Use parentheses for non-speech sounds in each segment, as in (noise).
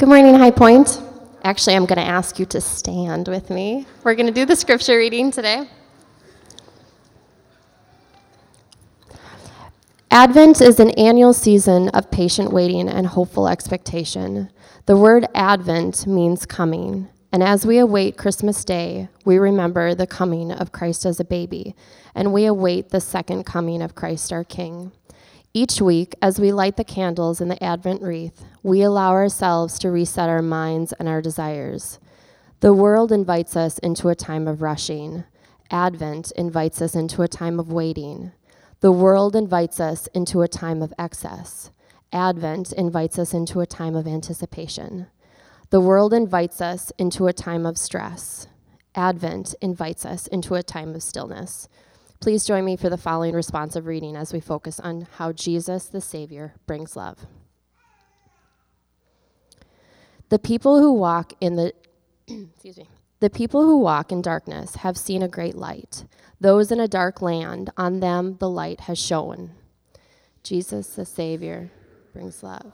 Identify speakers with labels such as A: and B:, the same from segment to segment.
A: Good morning, High Point. Actually, I'm going to ask you to stand with me. We're going to do the scripture reading today. Advent is an annual season of patient waiting and hopeful expectation. The word Advent means coming, and as we await Christmas Day, we remember the coming of Christ as a baby, and we await the second coming of Christ our King. Each week, as we light the candles in the Advent wreath, we allow ourselves to reset our minds and our desires. The world invites us into a time of rushing. Advent invites us into a time of waiting. The world invites us into a time of excess. Advent invites us into a time of anticipation. The world invites us into a time of stress. Advent invites us into a time of stillness. Please join me for the following responsive reading as we focus on how Jesus, the Savior, brings love. The people who walk in the (clears throat) excuse me. The people who walk in darkness have seen a great light. Those in a dark land, on them the light has shone. Jesus, the Savior, brings love.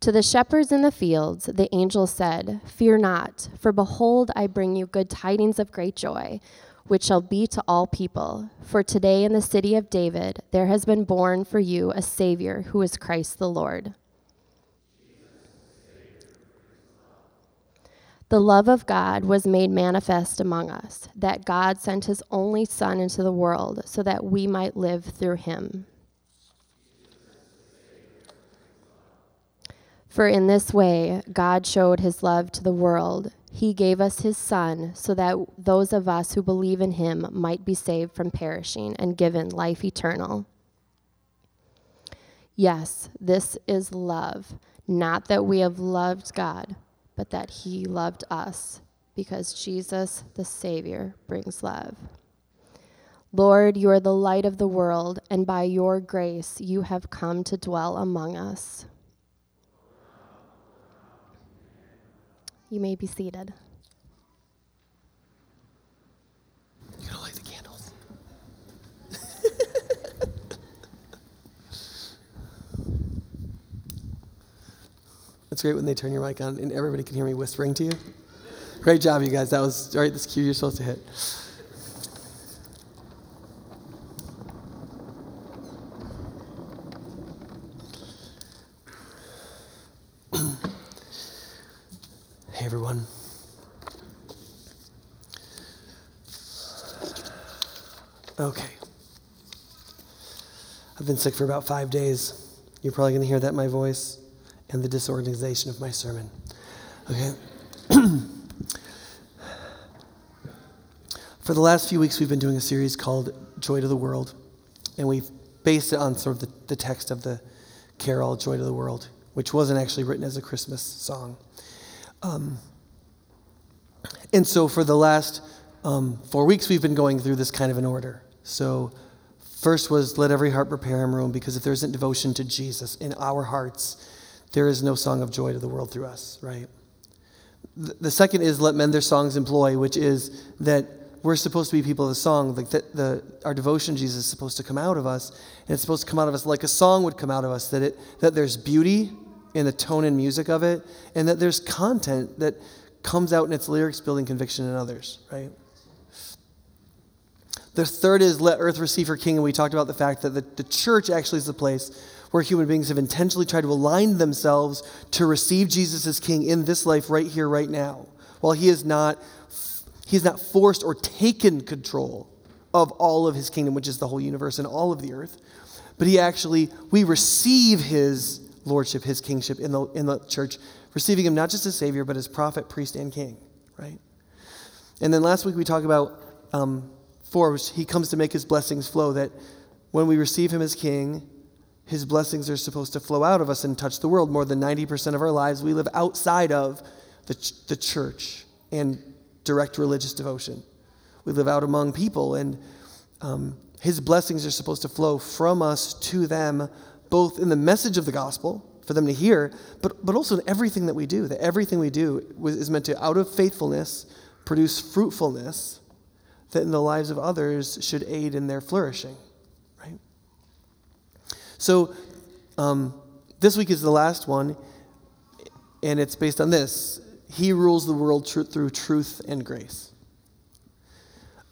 A: To the shepherds in the fields, the angel said, Fear not, for behold, I bring you good tidings of great joy, which shall be to all people. For today in the city of David there has been born for you a Savior who is Christ the Lord. The love of God was made manifest among us, that God sent his only Son into the world so that we might live through him. For in this way, God showed his love to the world. He gave us his Son so that those of us who believe in him might be saved from perishing and given life eternal. Yes, this is love, not that we have loved God but that he loved us because Jesus, the Savior, brings love. Lord, you are the light of the world, and by your grace you have come to dwell among us. You may be seated. You gotta light the candles. (laughs)
B: It's great when they turn your mic on and everybody can hear me whispering to you. Great job, you guys. That was, right, this cue you're supposed to hit. hey, everyone. Okay. I've been sick for about five days. You're probably going to hear that in my voice and the disorganization of my sermon. Okay? (clears throat) For the last few weeks, we've been doing a series called Joy to the World, and we've based it on sort of the, the text of the carol Joy to the World, which wasn't actually written as a Christmas song. Um, and so for the last um, four weeks, we've been going through this kind of an order. So, first was let every heart prepare him room, because if there isn't devotion to Jesus in our hearts, there is no song of joy to the world through us, right? The second is let men their songs employ, which is that we're supposed to be people of the song. Like that the, our devotion to Jesus is supposed to come out of us, and it's supposed to come out of us like a song would come out of us, that, it, that there's beauty in the tone and music of it, and that there's content that comes out in its lyrics building conviction in others, right? The third is let earth receive her king, and we talked about the fact that the, the church actually is the place where human beings have intentionally tried to align themselves to receive Jesus as king in this life right here, right now, while he is not, he is not forced or taken control of all of his kingdom, which is the whole universe and all of the earth. But he actually, we receive his lordship, his kingship in the, in the church, receiving him not just as Savior, but as prophet, priest, and king, right? And then last week we talked about um, four, he comes to make his blessings flow, that when we receive him as king, his blessings are supposed to flow out of us and touch the world. More than 90% of our lives, we live outside of the, ch- the church and direct religious devotion. We live out among people, and um, his blessings are supposed to flow from us to them, both in the message of the gospel for them to hear, but, but also in everything that we do. That everything we do is meant to, out of faithfulness, produce fruitfulness that in the lives of others should aid in their flourishing. Right? So, um, this week is the last one. and it's based on this He rules the world tr- through truth and grace.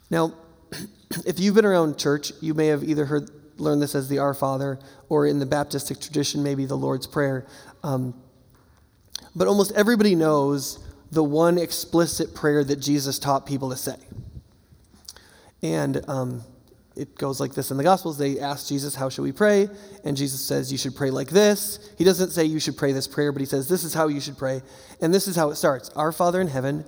B: Now, (clears throat) if you've been around church, you may have either heard learned this as the Our Father, or in the Baptistic tradition, maybe the Lord's Prayer. Um, but almost everybody knows the one explicit prayer that Jesus taught people to say. And um, it goes like this in the Gospels. They ask Jesus, How should we pray? And Jesus says, You should pray like this. He doesn't say you should pray this prayer, but he says, This is how you should pray. And this is how it starts Our Father in heaven,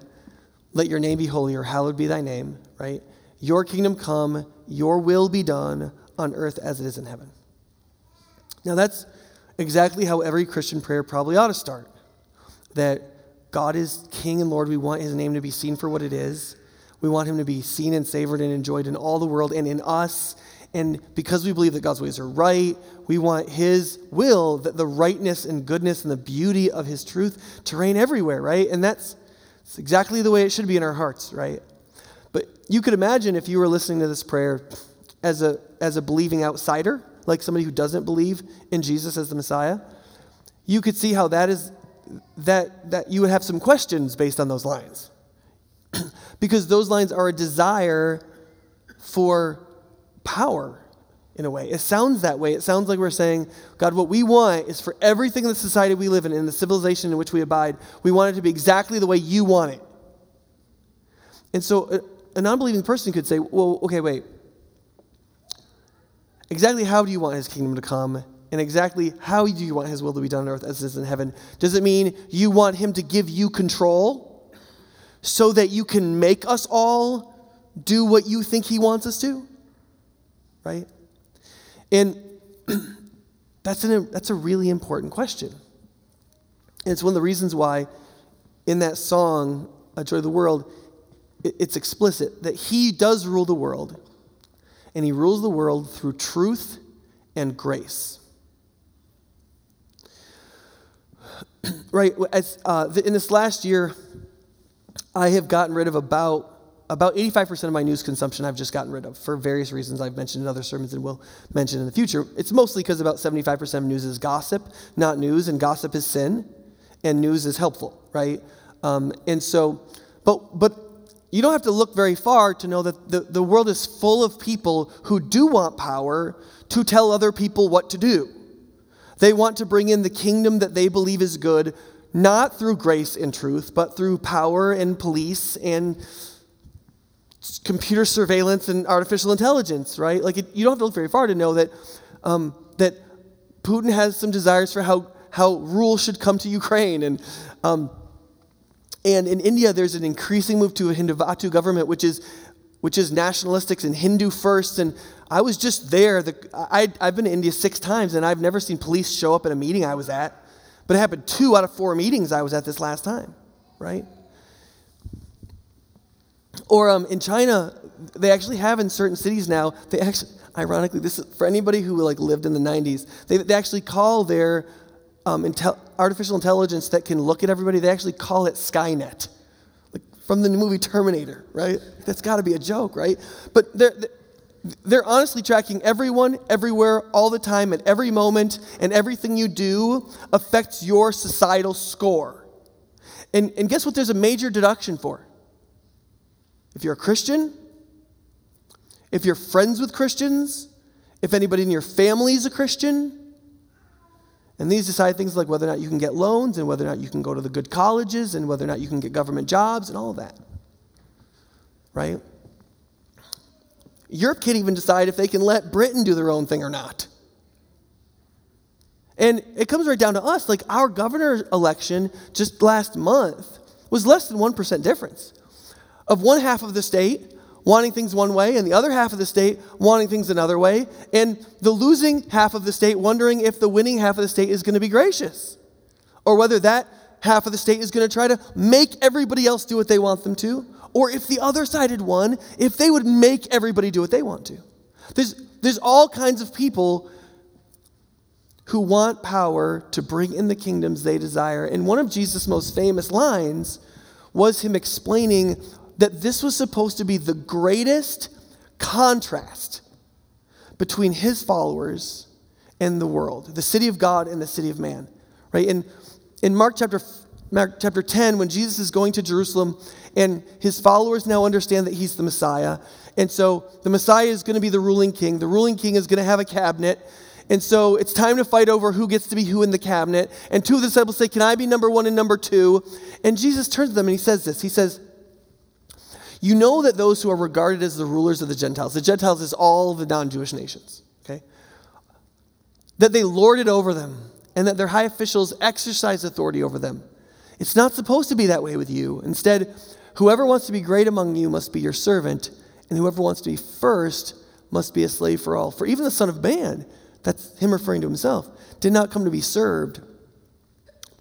B: let your name be holy, or hallowed be thy name, right? Your kingdom come, your will be done on earth as it is in heaven. Now, that's exactly how every Christian prayer probably ought to start that God is King and Lord. We want his name to be seen for what it is. We want him to be seen and savored and enjoyed in all the world and in us. And because we believe that God's ways are right, we want his will, that the rightness and goodness and the beauty of his truth to reign everywhere, right? And that's, that's exactly the way it should be in our hearts, right? But you could imagine if you were listening to this prayer as a, as a believing outsider, like somebody who doesn't believe in Jesus as the Messiah, you could see how that is that, that you would have some questions based on those lines. (clears throat) because those lines are a desire for power in a way. It sounds that way. It sounds like we're saying, God, what we want is for everything in the society we live in, in the civilization in which we abide, we want it to be exactly the way you want it. And so a, non believing person could say, well, okay, wait. Exactly how do you want his kingdom to come? And exactly how do you want his will to be done on earth as it is in heaven? Does it mean you want him to give you control so that you can make us all do what you think he wants us to? Right? And (clears throat) that's, an, that's a really important question. And it's one of the reasons why in that song, A Joy of the World, it's explicit that he does rule the world, and he rules the world through truth and grace. (clears throat) right, as, uh, in this last year, I have gotten rid of about about 85% of my news consumption I've just gotten rid of for various reasons I've mentioned in other sermons and will mention in the future. It's mostly because about 75% of news is gossip, not news, and gossip is sin, and news is helpful, right? Um, and so, but, but you don't have to look very far to know that the, the world is full of people who do want power to tell other people what to do. They want to bring in the kingdom that they believe is good, not through grace and truth, but through power and police and computer surveillance and artificial intelligence, right? Like, it, you don't have to look very far to know that, um, that Putin has some desires for how, how rule should come to Ukraine. And, um, and in India, there's an increasing move to a Hindutva government, which is, which is nationalistic and Hindu first. And I was just there. The, I, I've been to India six times, and I've never seen police show up at a meeting I was at. But it happened two out of four meetings I was at this last time, right? Or um, in China, they actually have in certain cities now, they actually, ironically, this is for anybody who like lived in the 90s, they, they actually call their um, intel, artificial intelligence that can look at everybody, they actually call it Skynet. Like from the movie Terminator, right? That's got to be a joke, right? But they're, they're honestly tracking everyone, everywhere, all the time, at every moment, and everything you do affects your societal score. And, and guess what there's a major deduction for? If you're a Christian, if you're friends with Christians, if anybody in your family is a Christian, and these decide things like whether or not you can get loans and whether or not you can go to the good colleges and whether or not you can get government jobs and all of that. Right? Europe can't even decide if they can let Britain do their own thing or not. And it comes right down to us. Like our governor election just last month was less than 1% difference of one half of the state wanting things one way and the other half of the state wanting things another way, and the losing half of the state wondering if the winning half of the state is going to be gracious or whether that half of the state is going to try to make everybody else do what they want them to, or if the other side had won, if they would make everybody do what they want to. There's, there's all kinds of people who want power to bring in the kingdoms they desire. And one of Jesus' most famous lines was him explaining that this was supposed to be the greatest contrast between his followers and the world, the city of God and the city of man. Right? In, in Mark chapter Mark chapter 10, when Jesus is going to Jerusalem and his followers now understand that he's the Messiah. And so the Messiah is going to be the ruling king. The ruling king is going to have a cabinet. And so it's time to fight over who gets to be who in the cabinet. And two of the disciples say, Can I be number one and number two? And Jesus turns to them and he says this He says, You know that those who are regarded as the rulers of the Gentiles, the Gentiles is all the non Jewish nations, okay? That they lord it over them and that their high officials exercise authority over them. It's not supposed to be that way with you. Instead, whoever wants to be great among you must be your servant, and whoever wants to be first must be a slave for all. For even the Son of Man, that's him referring to himself, did not come to be served,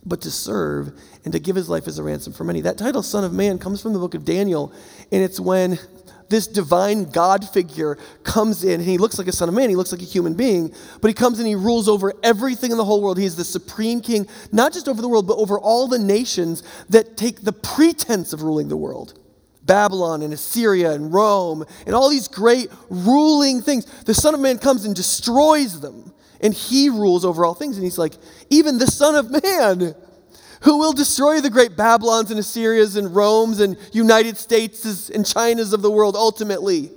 B: but to serve and to give his life as a ransom for many. That title, Son of Man, comes from the book of Daniel, and it's when this divine God figure comes in, and he looks like a son of man, he looks like a human being, but he comes and he rules over everything in the whole world. He is the supreme king, not just over the world, but over all the nations that take the pretense of ruling the world. Babylon and Assyria and Rome and all these great ruling things. The Son of Man comes and destroys them, and he rules over all things. And he's like, even the Son of Man, who will destroy the great Babylons and Assyrias and Romes and United States and Chinas of the world ultimately,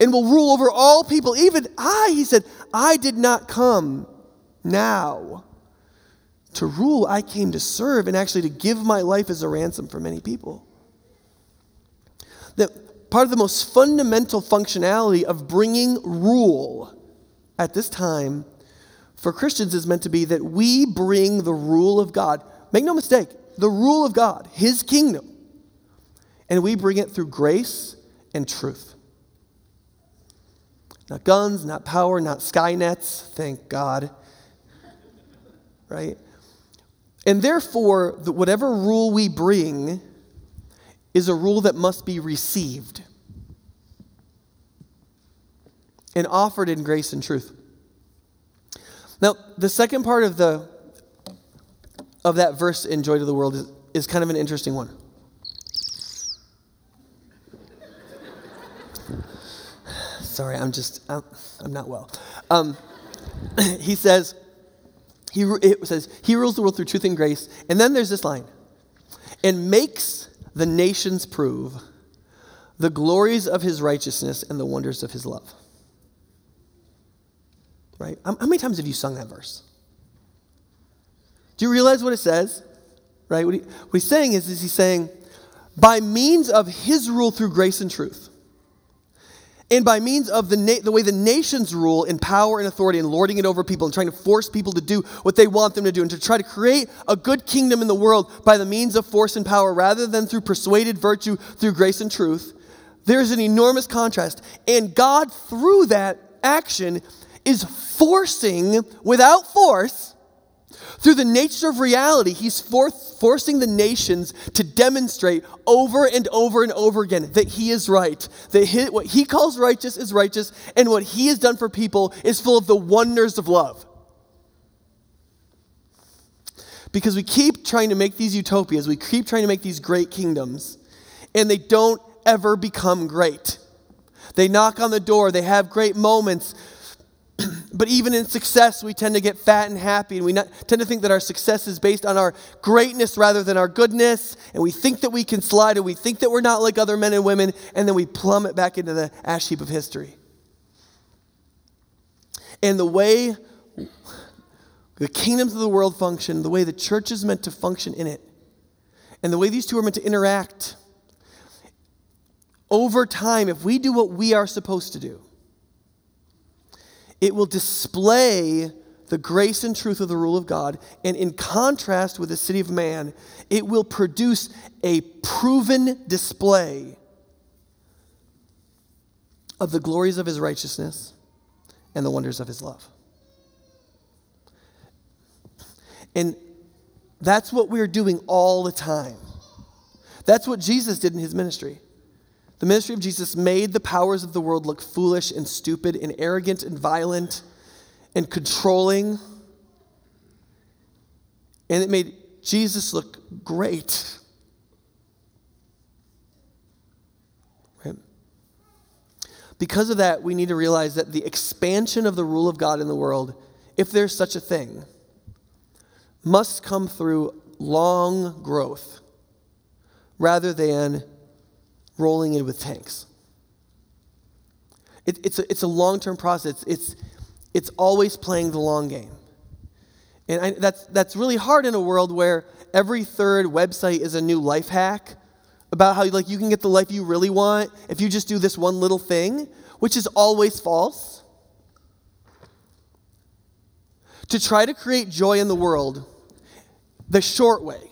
B: and will rule over all people. Even I, he said, I did not come now to rule, I came to serve and actually to give my life as a ransom for many people that part of the most fundamental functionality of bringing rule at this time for Christians is meant to be that we bring the rule of God. Make no mistake, the rule of God, His kingdom, and we bring it through grace and truth. Not guns, not power, not skynets, thank God. Right? And therefore, whatever rule we bring is a rule that must be received and offered in grace and truth. Now, the second part of the of that verse in Joy to the World is, is kind of an interesting one. (sighs) Sorry, I'm just I'm, I'm not well. Um, (laughs) he says he it says he rules the world through truth and grace, and then there's this line, and makes the nations prove the glories of his righteousness and the wonders of his love. Right? How many times have you sung that verse? Do you realize what it says? Right? What, he, what he's saying is, is he's saying, by means of his rule through grace and truth, and by means of the, na- the way the nations rule in power and authority and lording it over people and trying to force people to do what they want them to do and to try to create a good kingdom in the world by the means of force and power rather than through persuaded virtue, through grace and truth, there's an enormous contrast. And God, through that action, is forcing, without force, through the nature of reality, he's for- forcing the nations to demonstrate over and over and over again that he is right, that what he calls righteous is righteous, and what he has done for people is full of the wonders of love. Because we keep trying to make these utopias, we keep trying to make these great kingdoms, and they don't ever become great. They knock on the door, they have great moments, (clears throat) but even in success, we tend to get fat and happy, and we not, tend to think that our success is based on our greatness rather than our goodness. And we think that we can slide, and we think that we're not like other men and women, and then we plummet back into the ash heap of history. And the way the kingdoms of the world function, the way the church is meant to function in it, and the way these two are meant to interact, over time, if we do what we are supposed to do, it will display the grace and truth of the rule of God. And in contrast with the city of man, it will produce a proven display of the glories of his righteousness and the wonders of his love. And that's what we're doing all the time. That's what Jesus did in his ministry. The ministry of Jesus made the powers of the world look foolish and stupid and arrogant and violent and controlling. And it made Jesus look great. Because of that, we need to realize that the expansion of the rule of God in the world, if there's such a thing, must come through long growth rather than rolling in with tanks. It, it's a, it's a long term process. It's, it's always playing the long game. And I, that's, that's really hard in a world where every third website is a new life hack about how like, you can get the life you really want if you just do this one little thing, which is always false. To try to create joy in the world the short way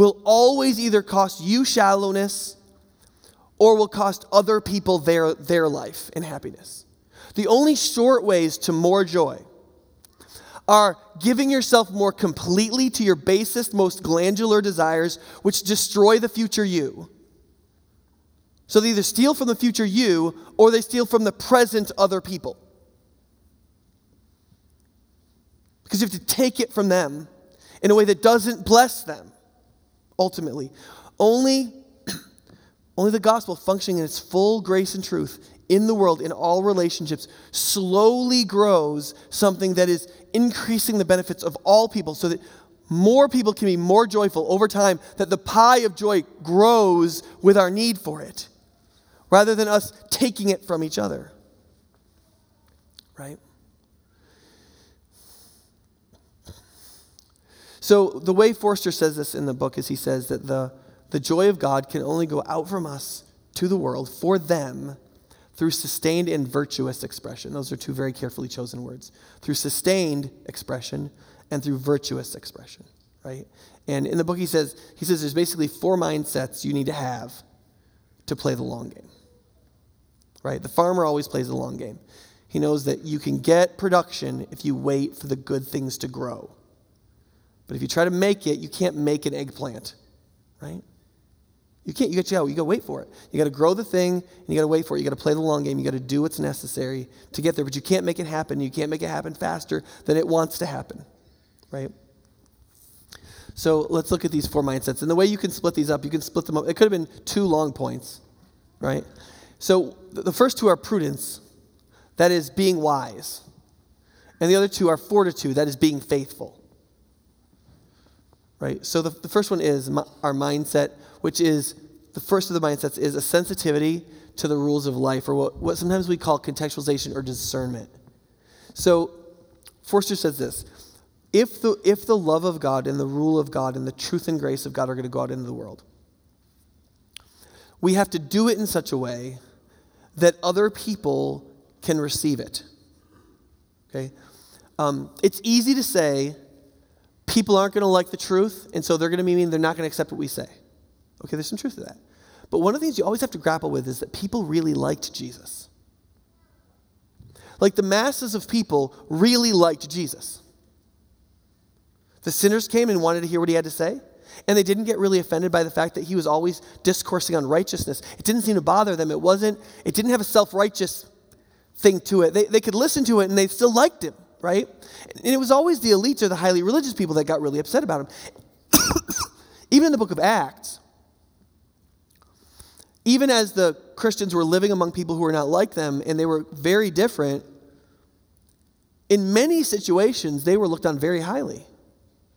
B: will always either cost you shallowness or will cost other people their, their life and happiness. The only short ways to more joy are giving yourself more completely to your basest, most glandular desires, which destroy the future you. So they either steal from the future you or they steal from the present other people. Because you have to take it from them in a way that doesn't bless them, ultimately. Only, (clears throat) only the gospel functioning in its full grace and truth in the world, in all relationships, slowly grows something that is increasing the benefits of all people so that more people can be more joyful over time, that the pie of joy grows with our need for it, rather than us taking it from each other. Right? So, the way Forster says this in the book is he says that the, the joy of God can only go out from us to the world for them through sustained and virtuous expression. Those are two very carefully chosen words. Through sustained expression and through virtuous expression, right? And in the book he says he says there's basically four mindsets you need to have to play the long game. Right? The farmer always plays the long game. He knows that you can get production if you wait for the good things to grow. But if you try to make it, you can't make an eggplant, right? You can't, you got to, you got to wait for it. You got to grow the thing and you got to wait for it. You got to play the long game. You got to do what's necessary to get there, but you can't make it happen. You can't make it happen faster than it wants to happen, right? So let's look at these four mindsets. And the way you can split these up, you can split them up. It could have been two long points, right? So the first two are prudence, that is being wise. And the other two are fortitude, that is being faithful. Right? So the, the first one is our mindset which is the first of the mindsets is a sensitivity to the rules of life, or what, what sometimes we call contextualization or discernment. So Forster says this if the, if the love of God and the rule of God and the truth and grace of God are going to go out into the world, we have to do it in such a way that other people can receive it. Okay? Um, it's easy to say people aren't going to like the truth, and so they're going to mean they're not going to accept what we say. Okay, there's some truth to that. But one of the things you always have to grapple with is that people really liked Jesus. Like the masses of people really liked Jesus. The sinners came and wanted to hear what he had to say, and they didn't get really offended by the fact that he was always discoursing on righteousness. It didn't seem to bother them. It wasn't, it didn't have a self-righteous thing to it. They, they could listen to it and they still liked him, right? And it was always the elites or the highly religious people that got really upset about him. (coughs) Even in the book of Acts, even as the Christians were living among people who were not like them and they were very different, in many situations, they were looked on very highly.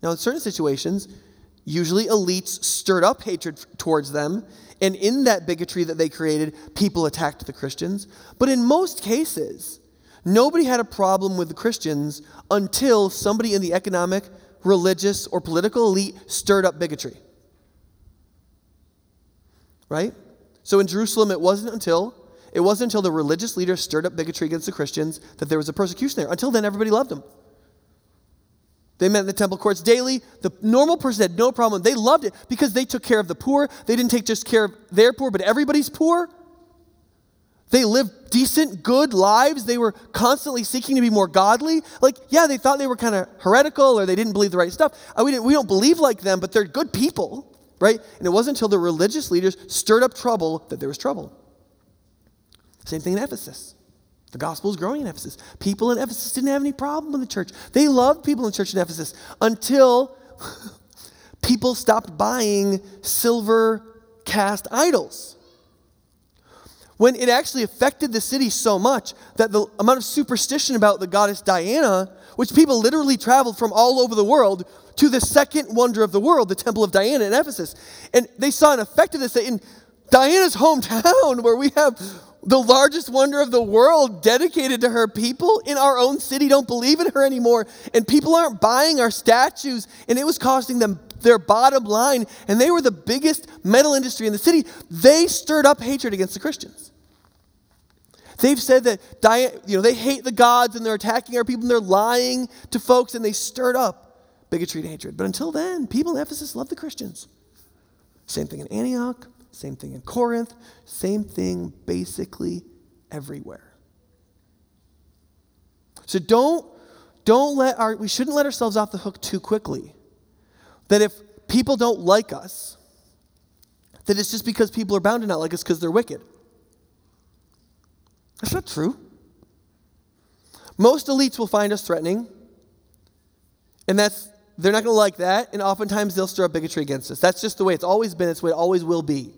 B: Now, in certain situations, usually elites stirred up hatred towards them, and in that bigotry that they created, people attacked the Christians. But in most cases, nobody had a problem with the Christians until somebody in the economic, religious, or political elite stirred up bigotry. Right? So in Jerusalem, it wasn't until it wasn't until the religious leaders stirred up bigotry against the Christians that there was a persecution there. Until then, everybody loved them. They met in the temple courts daily. The normal person had no problem. They loved it because they took care of the poor. They didn't take just care of their poor, but everybody's poor. They lived decent, good lives. They were constantly seeking to be more godly. Like, yeah, they thought they were kind of heretical or they didn't believe the right stuff. We, we don't believe like them, but they're good people right? And it wasn't until the religious leaders stirred up trouble that there was trouble. Same thing in Ephesus. The gospel is growing in Ephesus. People in Ephesus didn't have any problem with the church. They loved people in the church in Ephesus until (laughs) people stopped buying silver cast idols. When it actually affected the city so much that the amount of superstition about the goddess Diana, which people literally traveled from all over the world to the second wonder of the world, the Temple of Diana in Ephesus. And they saw an effect of this in Diana's hometown, (laughs) where we have the largest wonder of the world dedicated to her. People in our own city don't believe in her anymore, and people aren't buying our statues, and it was costing them their bottom line, and they were the biggest metal industry in the city. They stirred up hatred against the Christians. They've said that you know, they hate the gods and they're attacking our people and they're lying to folks and they stirred up bigotry and hatred. But until then, people in Ephesus loved the Christians. Same thing in Antioch, same thing in Corinth, same thing basically everywhere. So don't, don't let our, we shouldn't let ourselves off the hook too quickly. That if people don't like us, that it's just because people are bound to not like us because they're wicked. That's not true. Most elites will find us threatening, and that's they're not going to like that, and oftentimes they'll stir up bigotry against us. That's just the way it's always been, it's the way it always will be.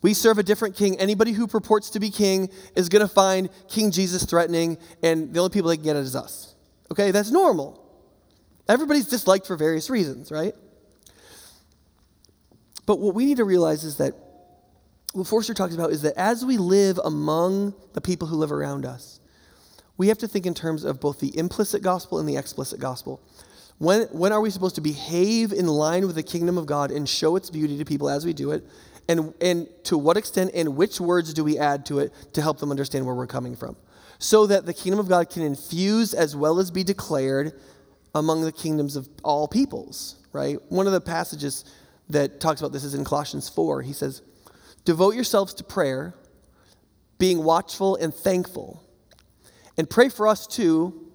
B: We serve a different king. Anybody who purports to be king is going to find King Jesus threatening, and the only people that can get it is us. Okay, that's normal. Everybody's disliked for various reasons, right? But what we need to realize is that what Forster talks about is that as we live among the people who live around us, we have to think in terms of both the implicit gospel and the explicit gospel. When, when are we supposed to behave in line with the kingdom of God and show its beauty to people as we do it? And, and to what extent and which words do we add to it to help them understand where we're coming from? So that the kingdom of God can infuse as well as be declared among the kingdoms of all peoples, right? One of the passages that talks about this is in Colossians 4. He says, Devote yourselves to prayer, being watchful and thankful. And pray for us too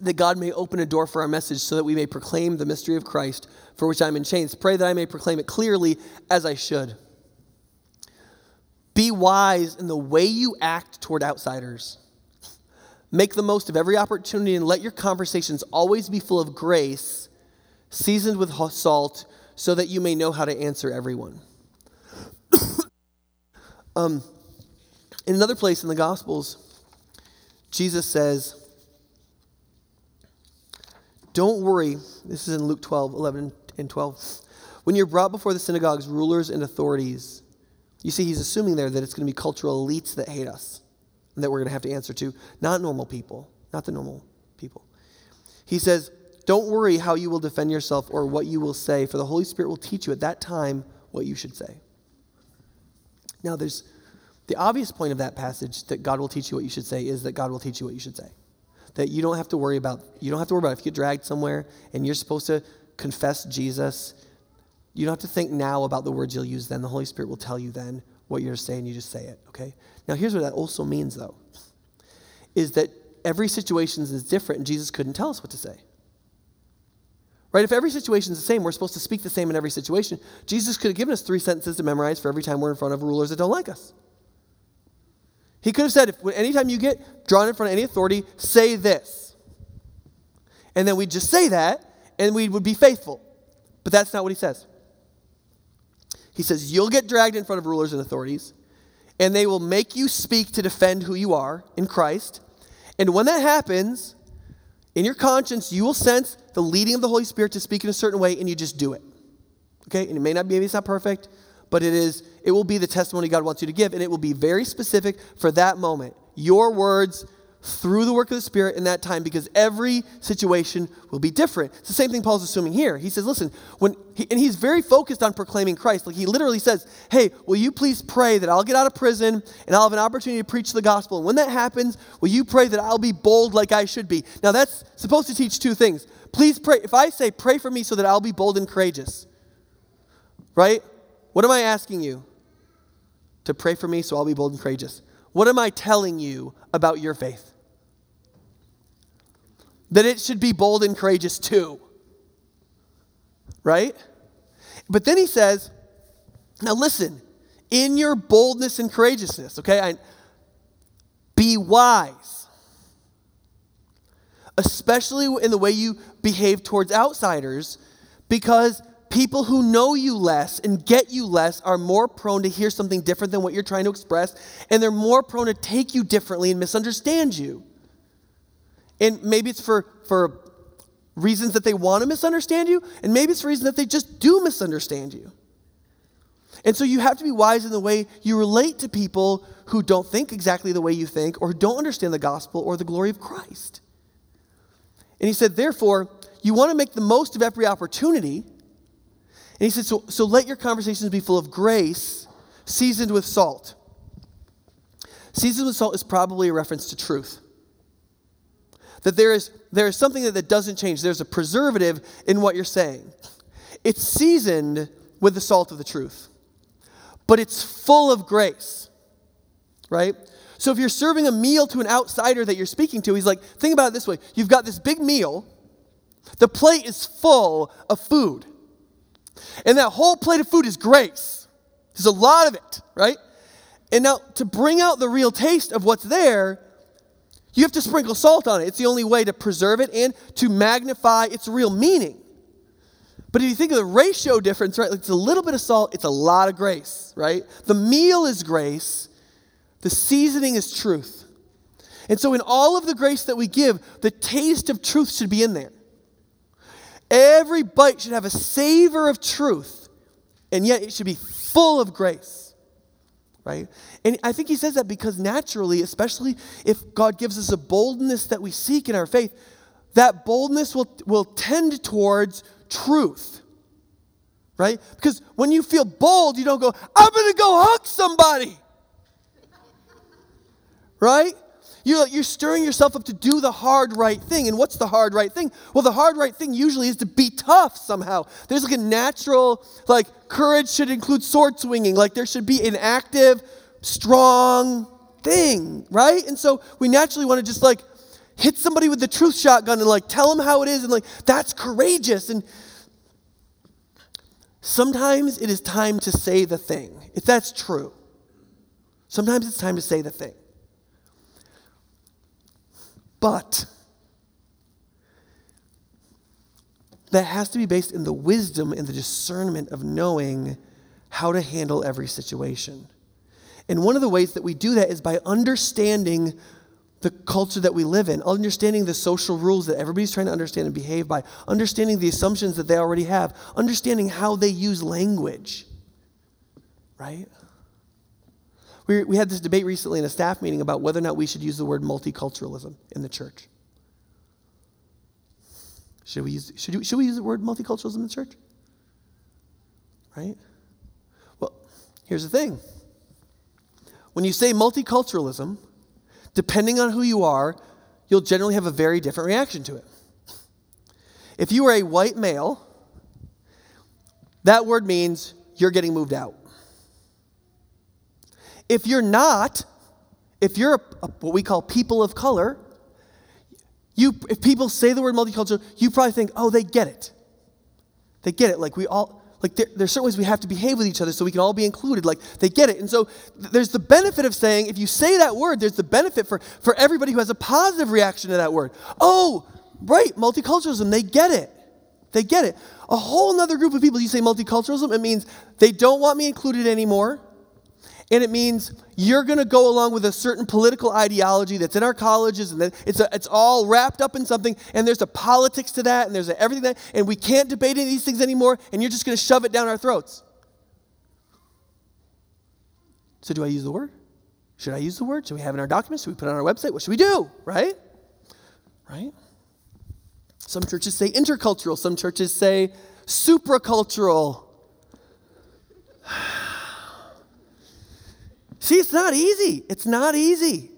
B: that God may open a door for our message so that we may proclaim the mystery of Christ for which I'm in chains. Pray that I may proclaim it clearly as I should. Be wise in the way you act toward outsiders. Make the most of every opportunity and let your conversations always be full of grace, seasoned with salt, so that you may know how to answer everyone. (coughs) um, in another place in the Gospels, Jesus says, Don't worry. This is in Luke 12, 11 and 12. When you're brought before the synagogues, rulers, and authorities, you see, he's assuming there that it's going to be cultural elites that hate us and that we're going to have to answer to, not normal people, not the normal people. He says, Don't worry how you will defend yourself or what you will say, for the Holy Spirit will teach you at that time what you should say. Now, there's the obvious point of that passage that God will teach you what you should say is that God will teach you what you should say. That you don't have to worry about, you don't have to worry about if you get dragged somewhere and you're supposed to confess Jesus, you don't have to think now about the words you'll use then. The Holy Spirit will tell you then what you're saying. You just say it, okay? Now, here's what that also means, though, is that every situation is different, and Jesus couldn't tell us what to say. Right? If every situation is the same, we're supposed to speak the same in every situation. Jesus could have given us three sentences to memorize for every time we're in front of rulers that don't like us. He could have said, if anytime you get drawn in front of any authority, say this. And then we'd just say that, and we would be faithful. But that's not what he says. He says, You'll get dragged in front of rulers and authorities, and they will make you speak to defend who you are in Christ. And when that happens, in your conscience, you will sense the leading of the Holy Spirit to speak in a certain way, and you just do it. Okay? And it may not be, maybe it's not perfect, but it is, it will be the testimony God wants you to give, and it will be very specific for that moment. Your words through the work of the Spirit in that time because every situation will be different. It's the same thing Paul's assuming here. He says, listen, when he, and he's very focused on proclaiming Christ. Like he literally says, hey, will you please pray that I'll get out of prison and I'll have an opportunity to preach the gospel. And when that happens, will you pray that I'll be bold like I should be? Now that's supposed to teach two things. Please pray. If I say, pray for me so that I'll be bold and courageous, right? What am I asking you? To pray for me so I'll be bold and courageous. What am I telling you about your faith? that it should be bold and courageous too. Right? But then he says, now listen, in your boldness and courageousness, okay, I, be wise. Especially in the way you behave towards outsiders, because people who know you less and get you less are more prone to hear something different than what you're trying to express, and they're more prone to take you differently and misunderstand you. And maybe it's for, for reasons that they want to misunderstand you, and maybe it's for reasons that they just do misunderstand you. And so you have to be wise in the way you relate to people who don't think exactly the way you think or don't understand the gospel or the glory of Christ. And he said, therefore, you want to make the most of every opportunity. And he said, so, so let your conversations be full of grace, seasoned with salt. Seasoned with salt is probably a reference to truth. That there is, there is something that, that doesn't change. There's a preservative in what you're saying. It's seasoned with the salt of the truth, but it's full of grace, right? So if you're serving a meal to an outsider that you're speaking to, he's like, think about it this way you've got this big meal, the plate is full of food, and that whole plate of food is grace. There's a lot of it, right? And now, to bring out the real taste of what's there, you have to sprinkle salt on it. It's the only way to preserve it and to magnify its real meaning. But if you think of the ratio difference, right, it's a little bit of salt, it's a lot of grace, right? The meal is grace, the seasoning is truth. And so, in all of the grace that we give, the taste of truth should be in there. Every bite should have a savor of truth, and yet it should be full of grace right? And I think he says that because naturally, especially if God gives us a boldness that we seek in our faith, that boldness will, will tend towards truth, right? Because when you feel bold, you don't go, I'm going to go hug somebody, right? You're, you're stirring yourself up to do the hard right thing. And what's the hard right thing? Well, the hard right thing usually is to be tough somehow. There's like a natural, like, courage should include sword swinging. Like, there should be an active, strong thing, right? And so we naturally want to just like hit somebody with the truth shotgun and like tell them how it is and like that's courageous and sometimes it is time to say the thing if that's true sometimes it's time to say the thing but that has to be based in the wisdom and the discernment of knowing how to handle every situation. And one of the ways that we do that is by understanding the culture that we live in, understanding the social rules that everybody's trying to understand and behave by, understanding the assumptions that they already have, understanding how they use language. Right? We, we had this debate recently in a staff meeting about whether or not we should use the word multiculturalism in the church. Should we use, should we, should we use the word multiculturalism in the church? Right? Well, here's the thing. When you say multiculturalism, depending on who you are, you'll generally have a very different reaction to it. If you are a white male, that word means you're getting moved out. If you're not, if you're a, a, what we call people of color, you, if people say the word multicultural, you probably think, oh, they get it. They get it. Like we all, like there, there's certain ways we have to behave with each other so we can all be included. Like they get it. And so th- there's the benefit of saying, if you say that word, there's the benefit for, for everybody who has a positive reaction to that word. Oh, right, multiculturalism, they get it. They get it. A whole other group of people, you say multiculturalism, it means they don't want me included anymore and it means you're going to go along with a certain political ideology that's in our colleges and it's, a, it's all wrapped up in something and there's a politics to that and there's everything that and we can't debate any of these things anymore and you're just going to shove it down our throats. So do i use the word? Should i use the word? Should we have it in our documents? Should we put it on our website? What should we do right? Right? Some churches say intercultural some churches say supracultural (sighs) (sighs) See, it's not easy. It's not easy.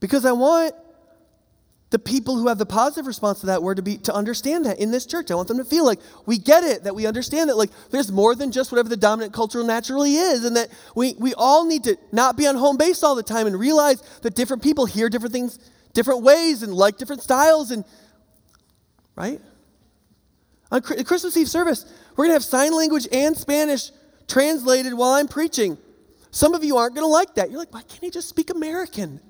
B: Because I want the people who have the positive response to that word to be to understand that in this church. I want them to feel like we get it, that we understand that like there's more than just whatever the dominant culture naturally is, and that we, we all need to not be on home base all the time and realize that different people hear different things different ways and like different styles and right? On Christmas Eve service, we're gonna have sign language and Spanish translated while I'm preaching. Some of you aren't going to like that. You're like, why can't he just speak American?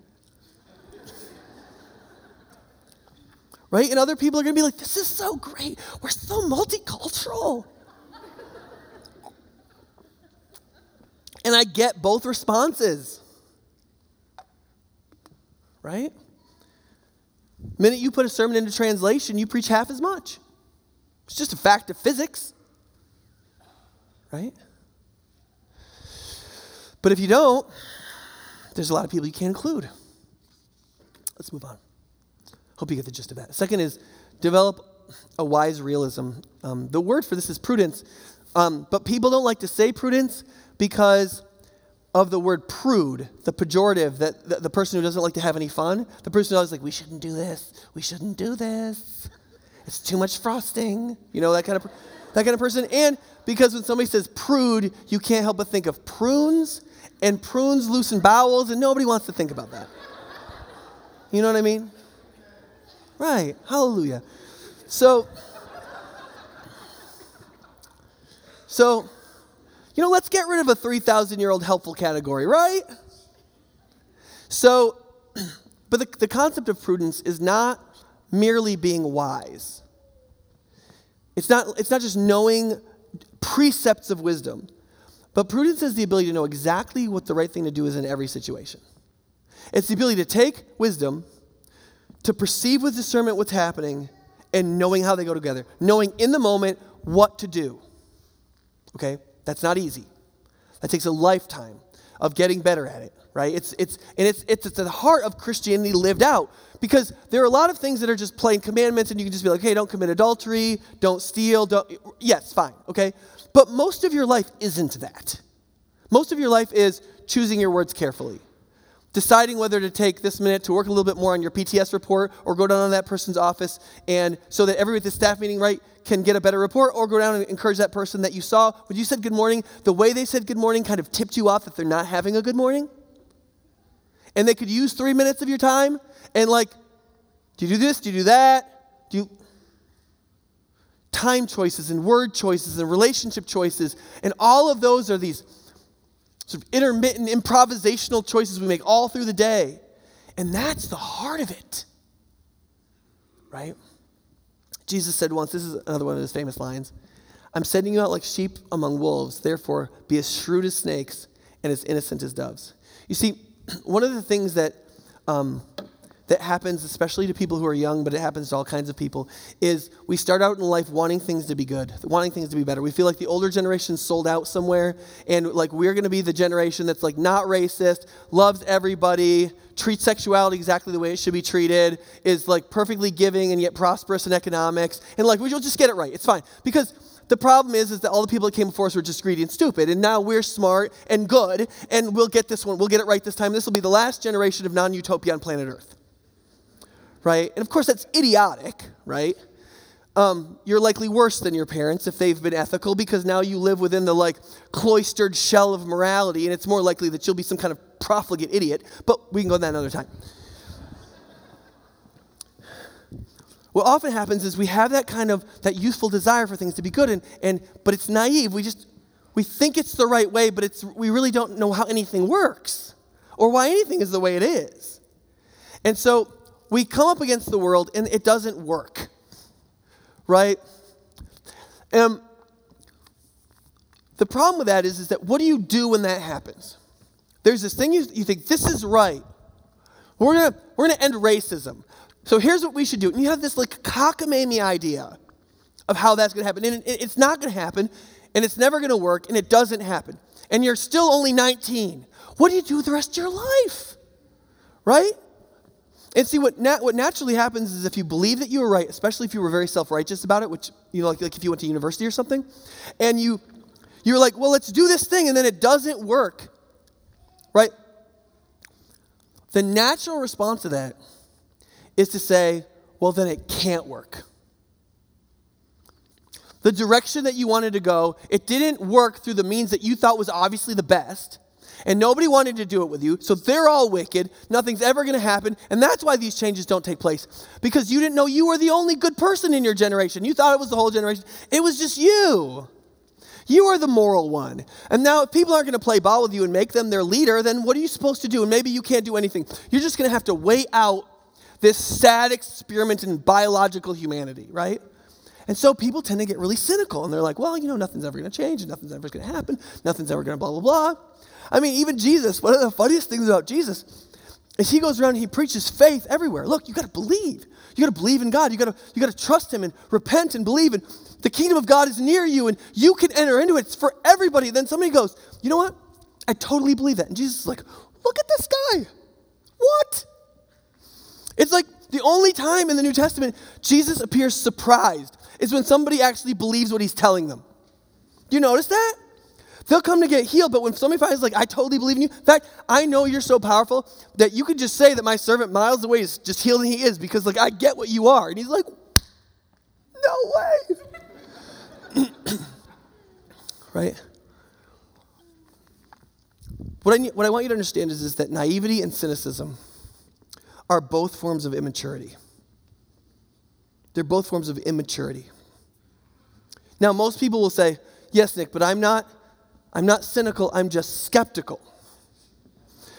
B: right? And other people are going to be like, this is so great. We're so multicultural. and I get both responses. right? The minute you put a sermon into translation, you preach half as much. It's just a fact of physics, right? But if you don't, there's a lot of people you can't include. Let's move on. Hope you get the gist of that. Second is develop a wise realism. Um, the word for this is prudence, um, but people don't like to say prudence because of the word prude, the pejorative, that the, the person who doesn't like to have any fun, the person who's always like, we shouldn't do this, we shouldn't do this, it's too much frosting, you know, that kind of, that kind of person. And because when somebody says prude, you can't help but think of prunes, and prunes loosen bowels, and nobody wants to think about that. You know what I mean? Right. Hallelujah. So, so, you know, let's get rid of a 3,000 year old helpful category, right? So, (clears throat) but the, the concept of prudence is not merely being wise. It's not, it's not just knowing precepts of wisdom, but prudence is the ability to know exactly what the right thing to do is in every situation. It's the ability to take wisdom, to perceive with discernment what's happening, and knowing how they go together, knowing in the moment what to do. Okay? That's not easy. That takes a lifetime of getting better at it, right? It's, it's, and it's, it's, it's at the heart of Christianity lived out because there are a lot of things that are just plain commandments and you can just be like, hey, don't commit adultery, don't steal, don't, yes, fine, okay? But most of your life isn't that. Most of your life is choosing your words carefully deciding whether to take this minute to work a little bit more on your PTS report or go down to that person's office and so that everybody at the staff meeting, right, can get a better report or go down and encourage that person that you saw. When you said good morning, the way they said good morning kind of tipped you off that they're not having a good morning. And they could use three minutes of your time and, like, do you do this? Do you do that? Do you. Time choices and word choices and relationship choices. And all of those are these sort of intermittent improvisational choices we make all through the day. And that's the heart of it. Right? Jesus said once, this is another one of his famous lines I'm sending you out like sheep among wolves, therefore be as shrewd as snakes and as innocent as doves. You see, (clears throat) one of the things that um, that happens, especially to people who are young, but it happens to all kinds of people, is we start out in life wanting things to be good, wanting things to be better. We feel like the older generation sold out somewhere, and like we're going to be the generation that's like not racist, loves everybody, treats sexuality exactly the way it should be treated, is like perfectly giving and yet prosperous in economics, and like we'll just get it right. It's fine because. The problem is, is that all the people that came before us were just greedy and stupid, and now we're smart and good, and we'll get this one. We'll get it right this time. This will be the last generation of non-utopia on planet Earth right? And of course, that's idiotic, right? Um, you're likely worse than your parents if they've been ethical because now you live within the like cloistered shell of morality, and it's more likely that you'll be some kind of profligate idiot. But we can go on that another time. what often happens is we have that kind of that youthful desire for things to be good, and, and but it's naive. We just we think it's the right way, but it's we really don't know how anything works or why anything is the way it is. And so we come up against the world and it doesn't work, right? And the problem with that is, is that what do you do when that happens? There's this thing you, you think, this is right. We're gonna, we're gonna end racism. So here's what we should do. And you have this like cockamamie idea of how that's gonna happen. And it's not gonna happen, and it's never gonna work, and it doesn't happen. And you're still only 19. What do you do the rest of your life? Right? And see, what, nat- what naturally happens is if you believe that you were right, especially if you were very self righteous about it, which, you know, like, like if you went to university or something, and you, you're like, well, let's do this thing, and then it doesn't work, right? The natural response to that is to say, well, then it can't work. The direction that you wanted to go, it didn't work through the means that you thought was obviously the best and nobody wanted to do it with you. So they're all wicked. Nothing's ever going to happen. And that's why these changes don't take place. Because you didn't know you were the only good person in your generation. You thought it was the whole generation. It was just you. You are the moral one. And now, if people aren't going to play ball with you and make them their leader, then what are you supposed to do? And maybe you can't do anything. You're just going to have to wait out this sad experiment in biological humanity, right? And so people tend to get really cynical and they're like, well, you know, nothing's ever going to change and nothing's ever going to happen. Nothing's ever going to blah, blah, blah. I mean, even Jesus, one of the funniest things about Jesus As he goes around, and he preaches faith everywhere. Look, you got to believe. You got to believe in God. You got to you got to trust Him and repent and believe. And the kingdom of God is near you, and you can enter into it. It's for everybody. Then somebody goes, you know what? I totally believe that. And Jesus is like, look at this guy. What? It's like the only time in the New Testament Jesus appears surprised is when somebody actually believes what he's telling them. Do you notice that? They'll come to get healed, but when somebody finds like, I totally believe in you. In fact, I know you're so powerful that you could just say that my servant miles away is just healed and he is because like I get what you are. And he's like, no way. (coughs) right? What I, what I want you to understand is, is that naivety and cynicism are both forms of immaturity. They're both forms of immaturity. Now, most people will say, Yes, Nick, but I'm not, I'm not cynical, I'm just skeptical.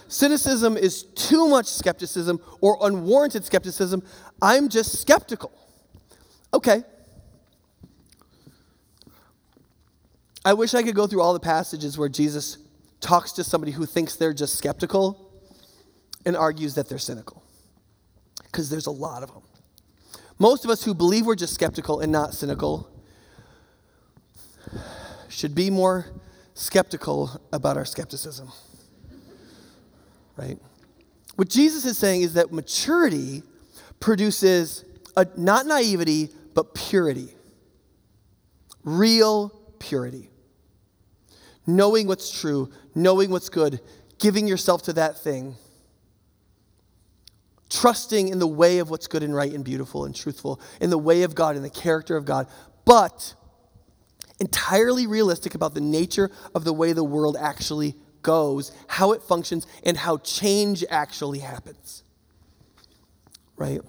B: Cynicism is too much skepticism or unwarranted skepticism. I'm just skeptical. Okay. I wish I could go through all the passages where Jesus talks to somebody who thinks they're just skeptical and argues that they're cynical. Because there's a lot of them. Most of us who believe we're just skeptical and not cynical should be more skeptical about our skepticism. Right? What Jesus is saying is that maturity produces a, not naivety, but purity. Real purity knowing what's true, knowing what's good, giving yourself to that thing, trusting in the way of what's good and right and beautiful and truthful, in the way of God, in the character of God, but entirely realistic about the nature of the way the world actually goes, how it functions, and how change actually happens. Right?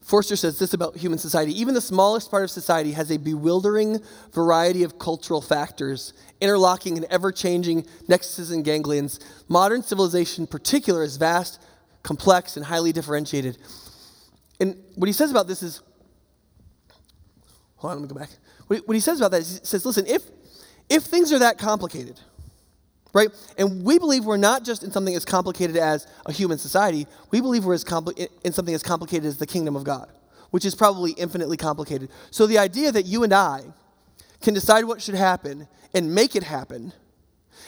B: Forster says this about human society even the smallest part of society has a bewildering variety of cultural factors interlocking and ever changing nexuses and ganglions. Modern civilization, in particular, is vast, complex, and highly differentiated. And what he says about this is hold on, let me go back. What he says about that is he says, listen, if, if things are that complicated, right? And we believe we're not just in something as complicated as a human society, we believe we're as in something as complicated as the kingdom of God, which is probably infinitely complicated. So the idea that you and I can decide what should happen and make it happen,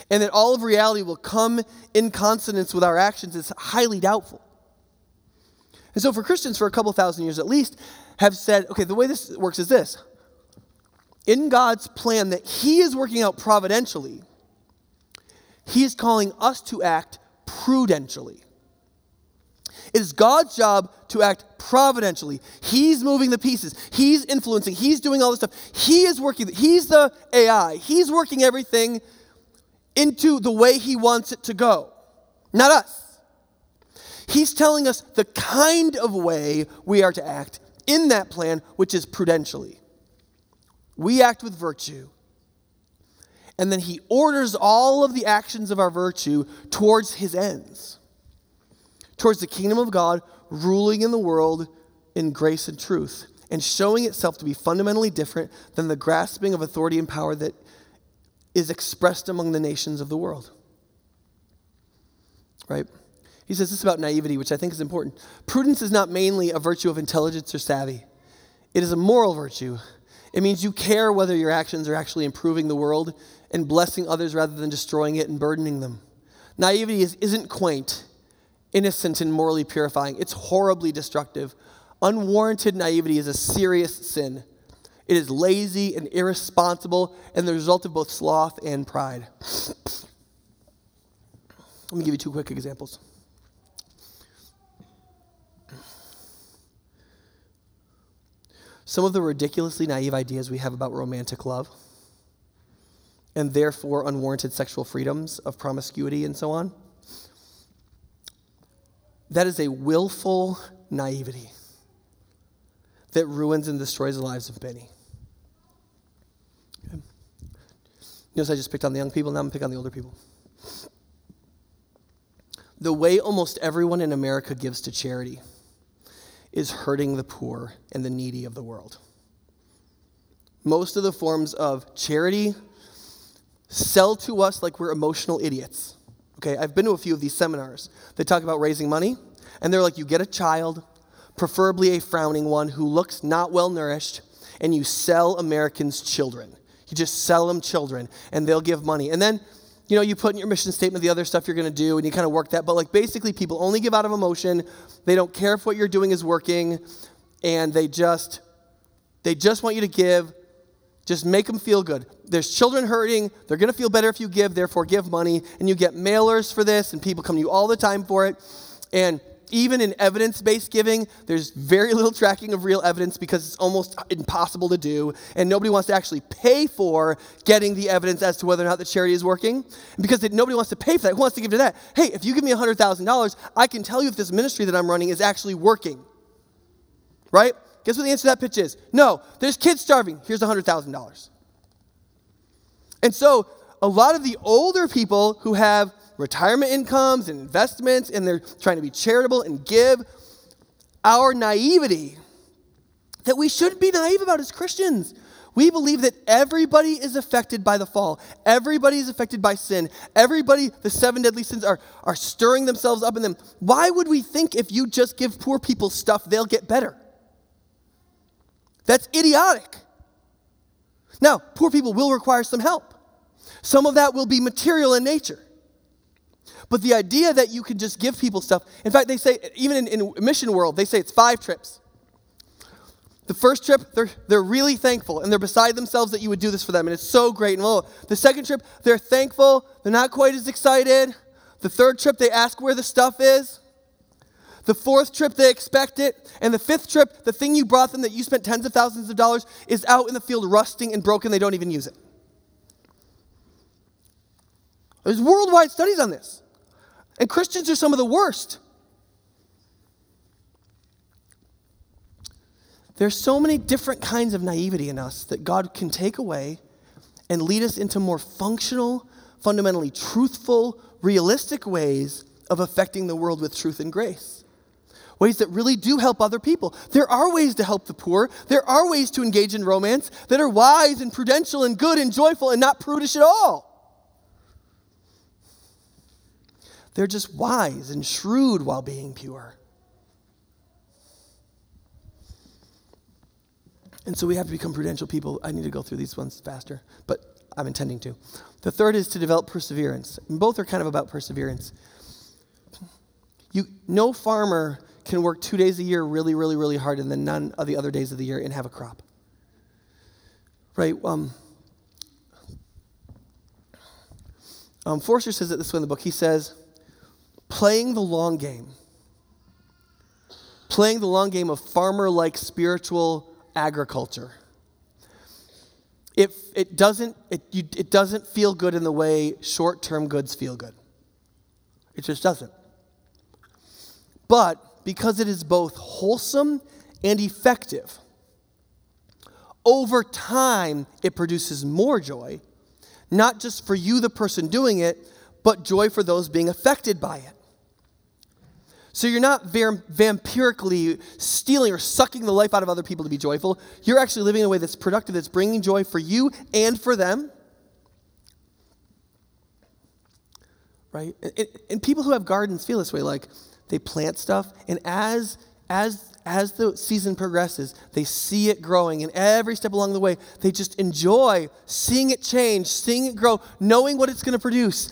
B: and that all of reality will come in consonance with our actions is highly doubtful. And so for Christians, for a couple thousand years at least, have said, okay, the way this works is this. In God's plan that He is working out providentially, he is calling us to act prudentially. It is God's job to act providentially. He's moving the pieces. He's influencing. He's doing all this stuff. He is working. He's the AI. He's working everything into the way He wants it to go, not us. He's telling us the kind of way we are to act in that plan, which is prudentially. We act with virtue and then he orders all of the actions of our virtue towards his ends, towards the kingdom of God ruling in the world in grace and truth, and showing itself to be fundamentally different than the grasping of authority and power that is expressed among the nations of the world. Right? He says this about naivety, which I think is important. Prudence is not mainly a virtue of intelligence or savvy, it is a moral virtue. It means you care whether your actions are actually improving the world and blessing others rather than destroying it and burdening them. Naivety is, isn't quaint, innocent, and morally purifying, it's horribly destructive. Unwarranted naivety is a serious sin. It is lazy and irresponsible and the result of both sloth and pride. Let me give you two quick examples. Some of the ridiculously naive ideas we have about romantic love and therefore unwarranted sexual freedoms of promiscuity and so on. That is a willful naivety that ruins and destroys the lives of many. Okay. Notice I just picked on the young people, now I'm picking on the older people. The way almost everyone in America gives to charity is hurting the poor and the needy of the world. Most of the forms of charity sell to us like we're emotional idiots. Okay, I've been to a few of these seminars They talk about raising money, and they're like, you get a child, preferably a frowning one who looks not well nourished, and you sell Americans children. You just sell them children, and they'll give money. And then, you know, you put in your mission statement the other stuff you're going to do, and you kind of work that. But like basically, people only give out of emotion. They don't care if what you're doing is working, and they just they just want you to give. Just make them feel good. There's children hurting. They're going to feel better if you give, therefore, give money. And you get mailers for this, and people come to you all the time for it. And even in evidence based giving, there's very little tracking of real evidence because it's almost impossible to do, and nobody wants to actually pay for getting the evidence as to whether or not the charity is working. And because nobody wants to pay for that, who wants to give to that? Hey, if you give me $100,000, I can tell you if this ministry that I'm running is actually working. Right? Guess what the answer to that pitch is? No, there's kids starving. Here's $100,000. And so, a lot of the older people who have retirement incomes and investments, and they're trying to be charitable and give. Our naivety that we shouldn't be naive about as Christians. We believe that everybody is affected by the fall. Everybody is affected by sin. Everybody, the seven deadly sins are, are stirring themselves up in them. Why would we think if you just give poor people stuff, they'll get better? That's idiotic. Now, poor people will require some help. Some of that will be material in nature. But the idea that you can just give people stuff, in fact, they say, even in, in mission world, they say it's five trips. The first trip, they're, they're really thankful and they're beside themselves that you would do this for them, and it's so great. And the second trip, they're thankful, they're not quite as excited. The third trip, they ask where the stuff is. The fourth trip, they expect it. And the fifth trip, the thing you brought them that you spent tens of thousands of dollars is out in the field rusting and broken. They don't even use it. There's worldwide studies on this. And Christians are some of the worst. There's so many different kinds of naivety in us that God can take away and lead us into more functional, fundamentally truthful, realistic ways of affecting the world with truth and grace. Ways that really do help other people. There are ways to help the poor. There are ways to engage in romance that are wise and prudential and good and joyful and not prudish at all. They're just wise and shrewd while being pure. And so we have to become prudential people. I need to go through these ones faster, but I'm intending to. The third is to develop perseverance. And both are kind of about perseverance. You, no farmer can work two days a year really, really, really hard and then none of the other days of the year and have a crop. Right? Um, um, Forster says it this way in the book. He says, playing the long game, playing the long game of farmer like spiritual agriculture. It, it, doesn't, it, you, it doesn't feel good in the way short term goods feel good. It just doesn't. But because it is both wholesome and effective, over time it produces more joy, not just for you, the person doing it, but joy for those being affected by it. So you're not vampirically stealing or sucking the life out of other people to be joyful. You're actually living in a way that's productive, that's bringing joy for you and for them. Right? And, and people who have gardens feel this way like they plant stuff, and as as as the season progresses, they see it growing, and every step along the way, they just enjoy seeing it change, seeing it grow, knowing what it's going to produce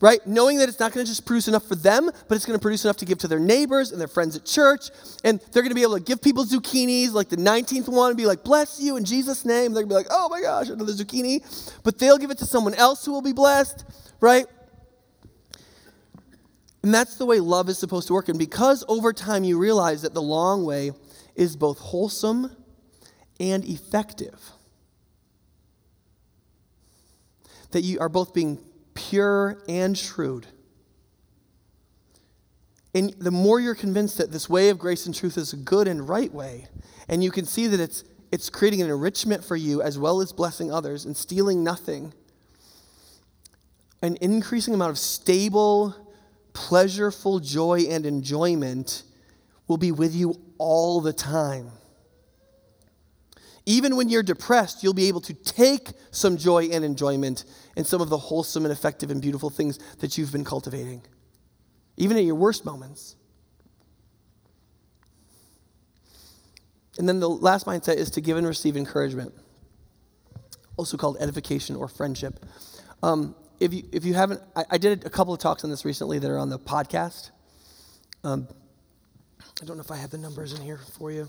B: right? Knowing that it's not going to just produce enough for them, but it's going to produce enough to give to their neighbors and their friends at church. And they're going to be able to give people zucchinis, like the 19th one, and be like, bless you in Jesus' name. They're going to be like, oh my gosh, another zucchini. But they'll give it to someone else who will be blessed, right? And that's the way love is supposed to work. And because over time you realize that the long way is both wholesome and effective, that you are both being pure and shrewd. And the more you're convinced that this way of grace and truth is a good and right way, and you can see that it's, it's creating an enrichment for you as well as blessing others and stealing nothing, an increasing amount of stable, pleasureful joy and enjoyment will be with you all the time. Even when you're depressed, you'll be able to take some joy and enjoyment in some of the wholesome and effective and beautiful things that you've been cultivating, even in your worst moments. And then the last mindset is to give and receive encouragement, also called edification or friendship. Um, if, you, if you haven't, I, I, did a couple of talks on this recently that are on the podcast. Um, I don't know if I have the numbers in here for you.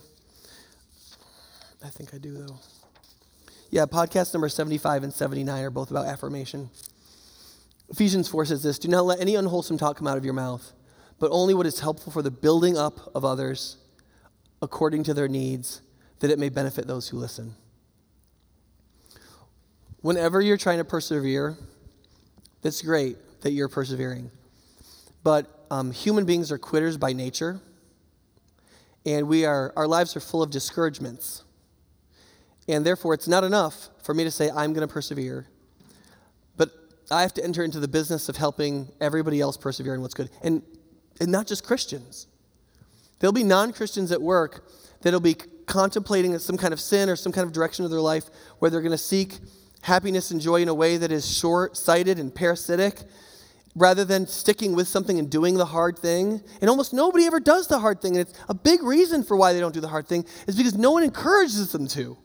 B: I think I do, though. Yeah, podcast number 75 and 79 are both about affirmation. Ephesians 4 says this Do not let any unwholesome talk come out of your mouth, but only what is helpful for the building up of others according to their needs, that it may benefit those who listen. Whenever you're trying to persevere, that's great that you're persevering. But um, human beings are quitters by nature, and we are, our lives are full of discouragements. And therefore, it's not enough for me to say, I'm going to persevere. But I have to enter into the business of helping everybody else persevere in what's good. And, and not just Christians. There'll be non Christians at work that'll be contemplating some kind of sin or some kind of direction of their life where they're going to seek happiness and joy in a way that is short sighted and parasitic rather than sticking with something and doing the hard thing. And almost nobody ever does the hard thing. And it's a big reason for why they don't do the hard thing is because no one encourages them to.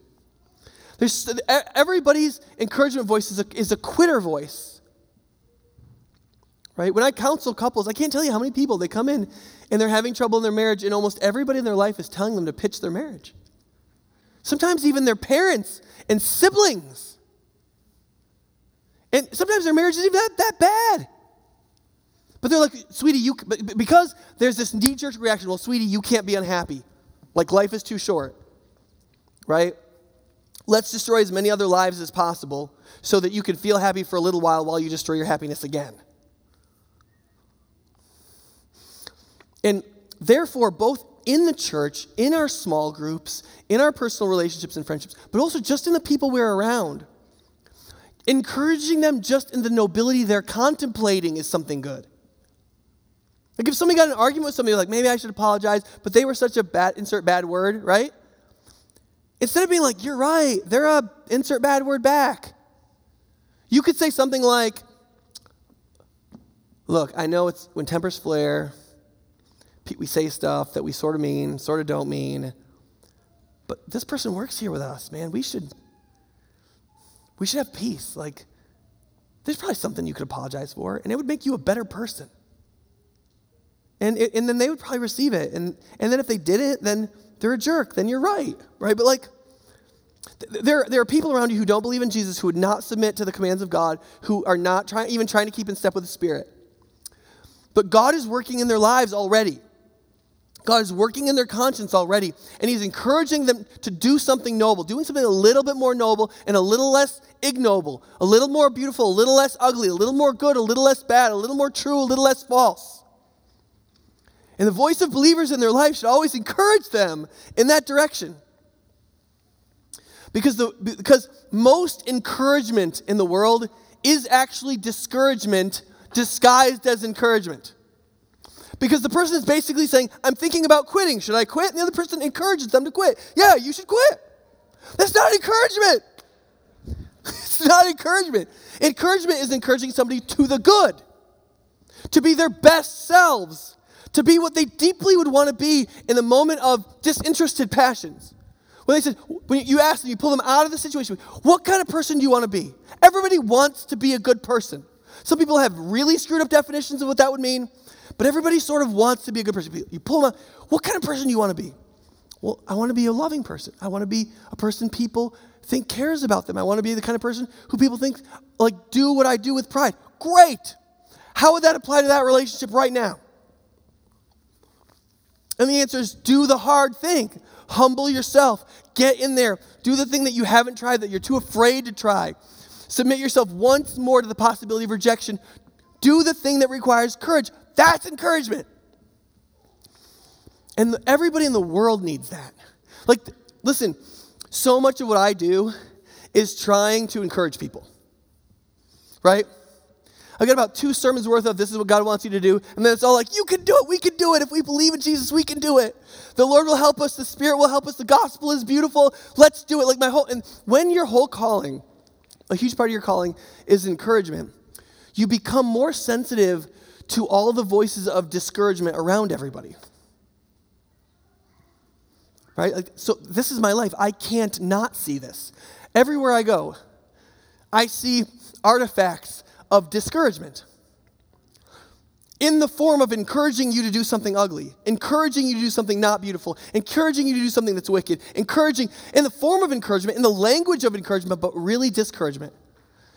B: There's, everybody's encouragement voice is a, is a quitter voice right? When I counsel couples, I can't tell you how many people they come in and they're having trouble in their marriage, and almost everybody in their life is telling them to pitch their marriage. Sometimes even their parents and siblings. And sometimes their marriage isn't even that, that bad. But they're like, sweetie, you, because there's this knee jerk reaction, well, sweetie, you can't be unhappy. Like life is too short, right? Let's destroy as many other lives as possible so that you can feel happy for a little while while you destroy your happiness again. And therefore, both in the church, in our small groups, in our personal relationships and friendships, but also just in the people we're around, encouraging them just in the nobility they're contemplating is something good. Like if somebody got an argument with somebody, like maybe I should apologize, but they were such a bad, insert bad word, right? Instead of being like, you're right, they're a insert bad word back. You could say something like, look, I know it's when tempers flare, we say stuff that we sort of mean, sort of don't mean. But this person works here with us, man. We should we should have peace. Like there's probably something you could apologize for, and it would make you a better person. And, it, and then they would probably receive it. And, and then if they didn't, then they're a jerk. Then you're right, right? But like, there, there are people around you who don't believe in Jesus, who would not submit to the commands of God, who are not even trying to keep in step with the Spirit. But God is working in their lives already. God is working in their conscience already, and He's encouraging them to do something noble, doing something a little bit more noble and a little less ignoble, a little more beautiful, a little less ugly, a little more good, a little less bad, a little more true, a little less false. And the voice of believers in their life should always encourage them in that direction. Because, the, because most encouragement in the world is actually discouragement disguised as encouragement. Because the person is basically saying, I'm thinking about quitting. Should I quit? And the other person encourages them to quit. Yeah, you should quit. That's not encouragement. (laughs) it's not encouragement. Encouragement is encouraging somebody to the good, to be their best selves, to be what they deeply would want to be in the moment of disinterested passions. When they said, when you ask them, you pull them out of the situation, what kind of person do you want to be? Everybody wants to be a good person. Some people have really screwed up definitions of what that would mean. But everybody sort of wants to be a good person. You pull them out. What kind of person do you want to be? Well, I want to be a loving person. I want to be a person people think cares about them. I want to be the kind of person who people think, like, do what I do with pride. Great. How would that apply to that relationship right now? And the answer is do the hard thing. Humble yourself. Get in there. Do the thing that you haven't tried, that you're too afraid to try. Submit yourself once more to the possibility of rejection. Do the thing that requires courage. That's encouragement. And everybody in the world needs that. Like, listen, so much of what I do is trying to encourage people, right? I got about two sermons worth of this is what God wants you to do. And then it's all like, you can do it. We can do it. If we believe in Jesus, we can do it. The Lord will help us. The Spirit will help us. The gospel is beautiful. Let's do it. Like my whole, and when your whole calling, a huge part of your calling is encouragement, you become more sensitive to all the voices of discouragement around everybody. Right? Like, so this is my life. I can't not see this. Everywhere I go, I see artifacts of discouragement in the form of encouraging you to do something ugly, encouraging you to do something not beautiful, encouraging you to do something that's wicked, encouraging in the form of encouragement, in the language of encouragement, but really discouragement.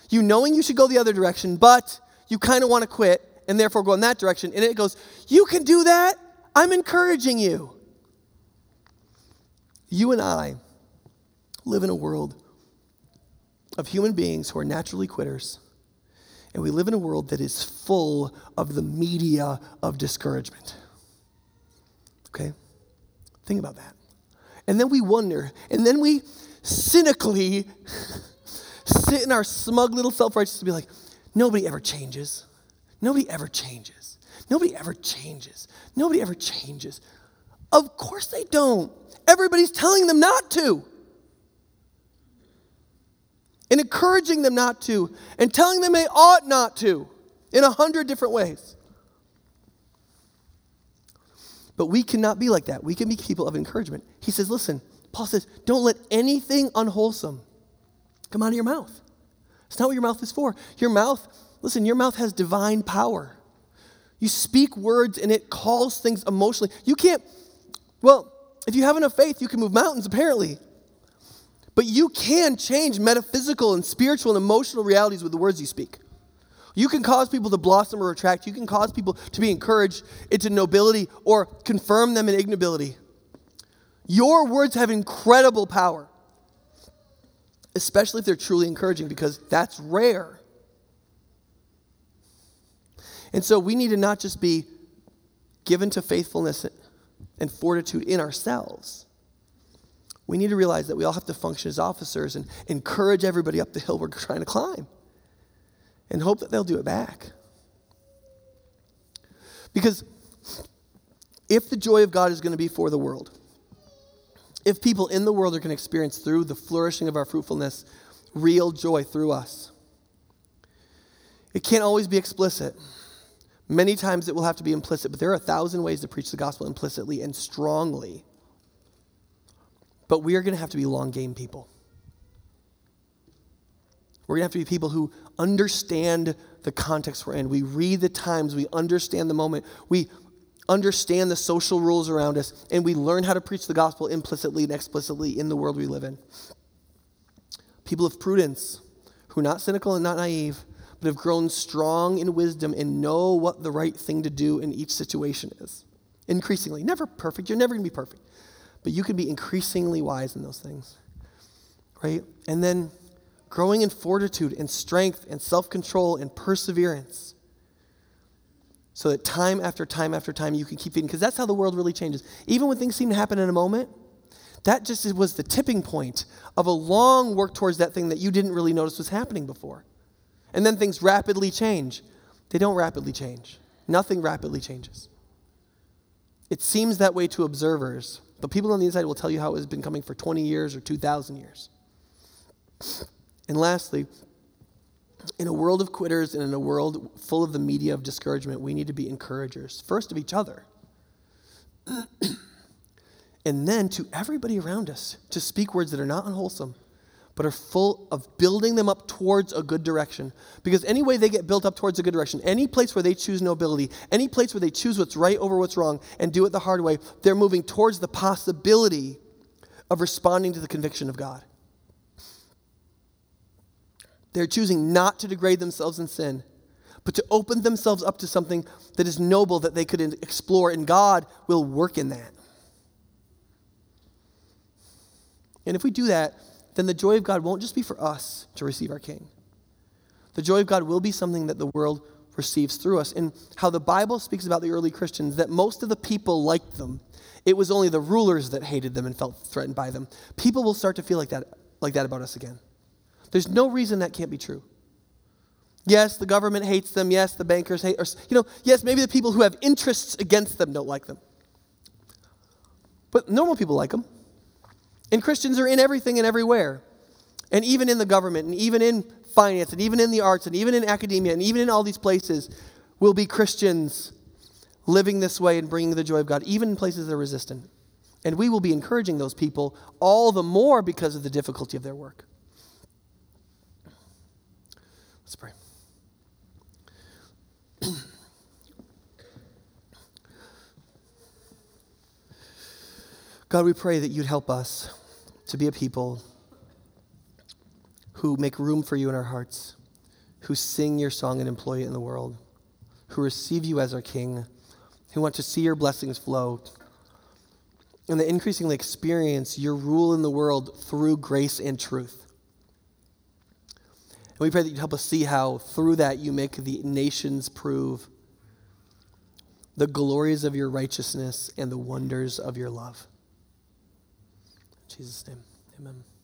B: You knowing you should go the other direction, but you kind of want to quit and therefore go in that direction. And it goes, You can do that. I'm encouraging you. You and I live in a world of human beings who are naturally quitters and we live in a world that is full of the media of discouragement. Okay? Think about that. And then we wonder, and then we cynically (laughs) sit in our smug little self righteousness and be like, nobody ever changes. Nobody ever changes. Nobody ever changes. Nobody ever changes. Of course they don't. Everybody's telling them not to and encouraging them not to, and telling them they ought not to in a hundred different ways. But we cannot be like that. We can be people of encouragement. He says, listen, Paul says, don't let anything unwholesome come out of your mouth. It's not what your mouth is for. Your mouth, listen, your mouth has divine power. You speak words and it calls things emotionally. You can't, well, if you have enough faith, you can move mountains, apparently. But you can change metaphysical and spiritual and emotional realities with the words you speak. You can cause people to blossom or attract. You can cause people to be encouraged into nobility or confirm them in ignobility. Your words have incredible power, especially if they're truly encouraging, because that's rare. And so we need to not just be given to faithfulness and fortitude in ourselves we need to realize that we all have to function as officers and encourage everybody up the hill we're trying to climb and hope that they'll do it back. Because if the joy of God is going to be for the world, if people in the world are going to experience through the flourishing of our fruitfulness real joy through us, it can't always be explicit. Many times it will have to be implicit, but there are a thousand ways to preach the gospel implicitly and strongly. But we are going to have to be long game people. We're going to have to be people who understand the context we're in. We read the times, we understand the moment, we understand the social rules around us, and we learn how to preach the gospel implicitly and explicitly in the world we live in. People of prudence who are not cynical and not naive, but have grown strong in wisdom and know what the right thing to do in each situation is. Increasingly. Never perfect. You're never going to be perfect but you can be increasingly wise in those things. Right? And then growing in fortitude and strength and self control and perseverance. So that time after time after time you can keep feeding. Because that's how the world really changes. Even when things seem to happen in a moment, that just was the tipping point of a long work towards that thing that you didn't really notice was happening before. And then things rapidly change. They don't rapidly change, nothing rapidly changes. It seems that way to observers, but people on the inside will tell you how it has been coming for 20 years or 2,000 years. And lastly, in a world of quitters and in a world full of the media of discouragement, we need to be encouragers, first of each other, (clears throat) and then to everybody around us, to speak words that are not unwholesome, but are full of building them up towards a good direction. Because any way they get built up towards a good direction, any place where they choose nobility, any place where they choose what's right over what's wrong and do it the hard way, they're moving towards the possibility of responding to the conviction of God. They're choosing not to degrade themselves in sin, but to open themselves up to something that is noble that they could explore, and God will work in that. And if we do that, then the joy of God won't just be for us to receive our King. The joy of God will be something that the world receives through us. And how the Bible speaks about the early Christians, that most of the people liked them. It was only the rulers that hated them and felt threatened by them. People will start to feel like that, like that about us again. There's no reason that can't be true. Yes, the government hates them. Yes, the bankers hate, or, you know, yes, maybe the people who have interests against them don't like them. But normal people like them. And Christians are in everything and everywhere. And even in the government, and even in finance, and even in the arts, and even in academia, and even in all these places, will be Christians living this way and bringing the joy of God, even in places that are resistant. And we will be encouraging those people all the more because of the difficulty of their work. Let's pray. God, we pray that you'd help us to be a people who make room for you in our hearts, who sing your song and employ it in the world, who receive you as our King, who want to see your blessings flow, and that increasingly experience your rule in the world through grace and truth. And we pray that you'd help us see how through that you make the nations prove the glories of your righteousness and the wonders of your love. Jesus' name, amen.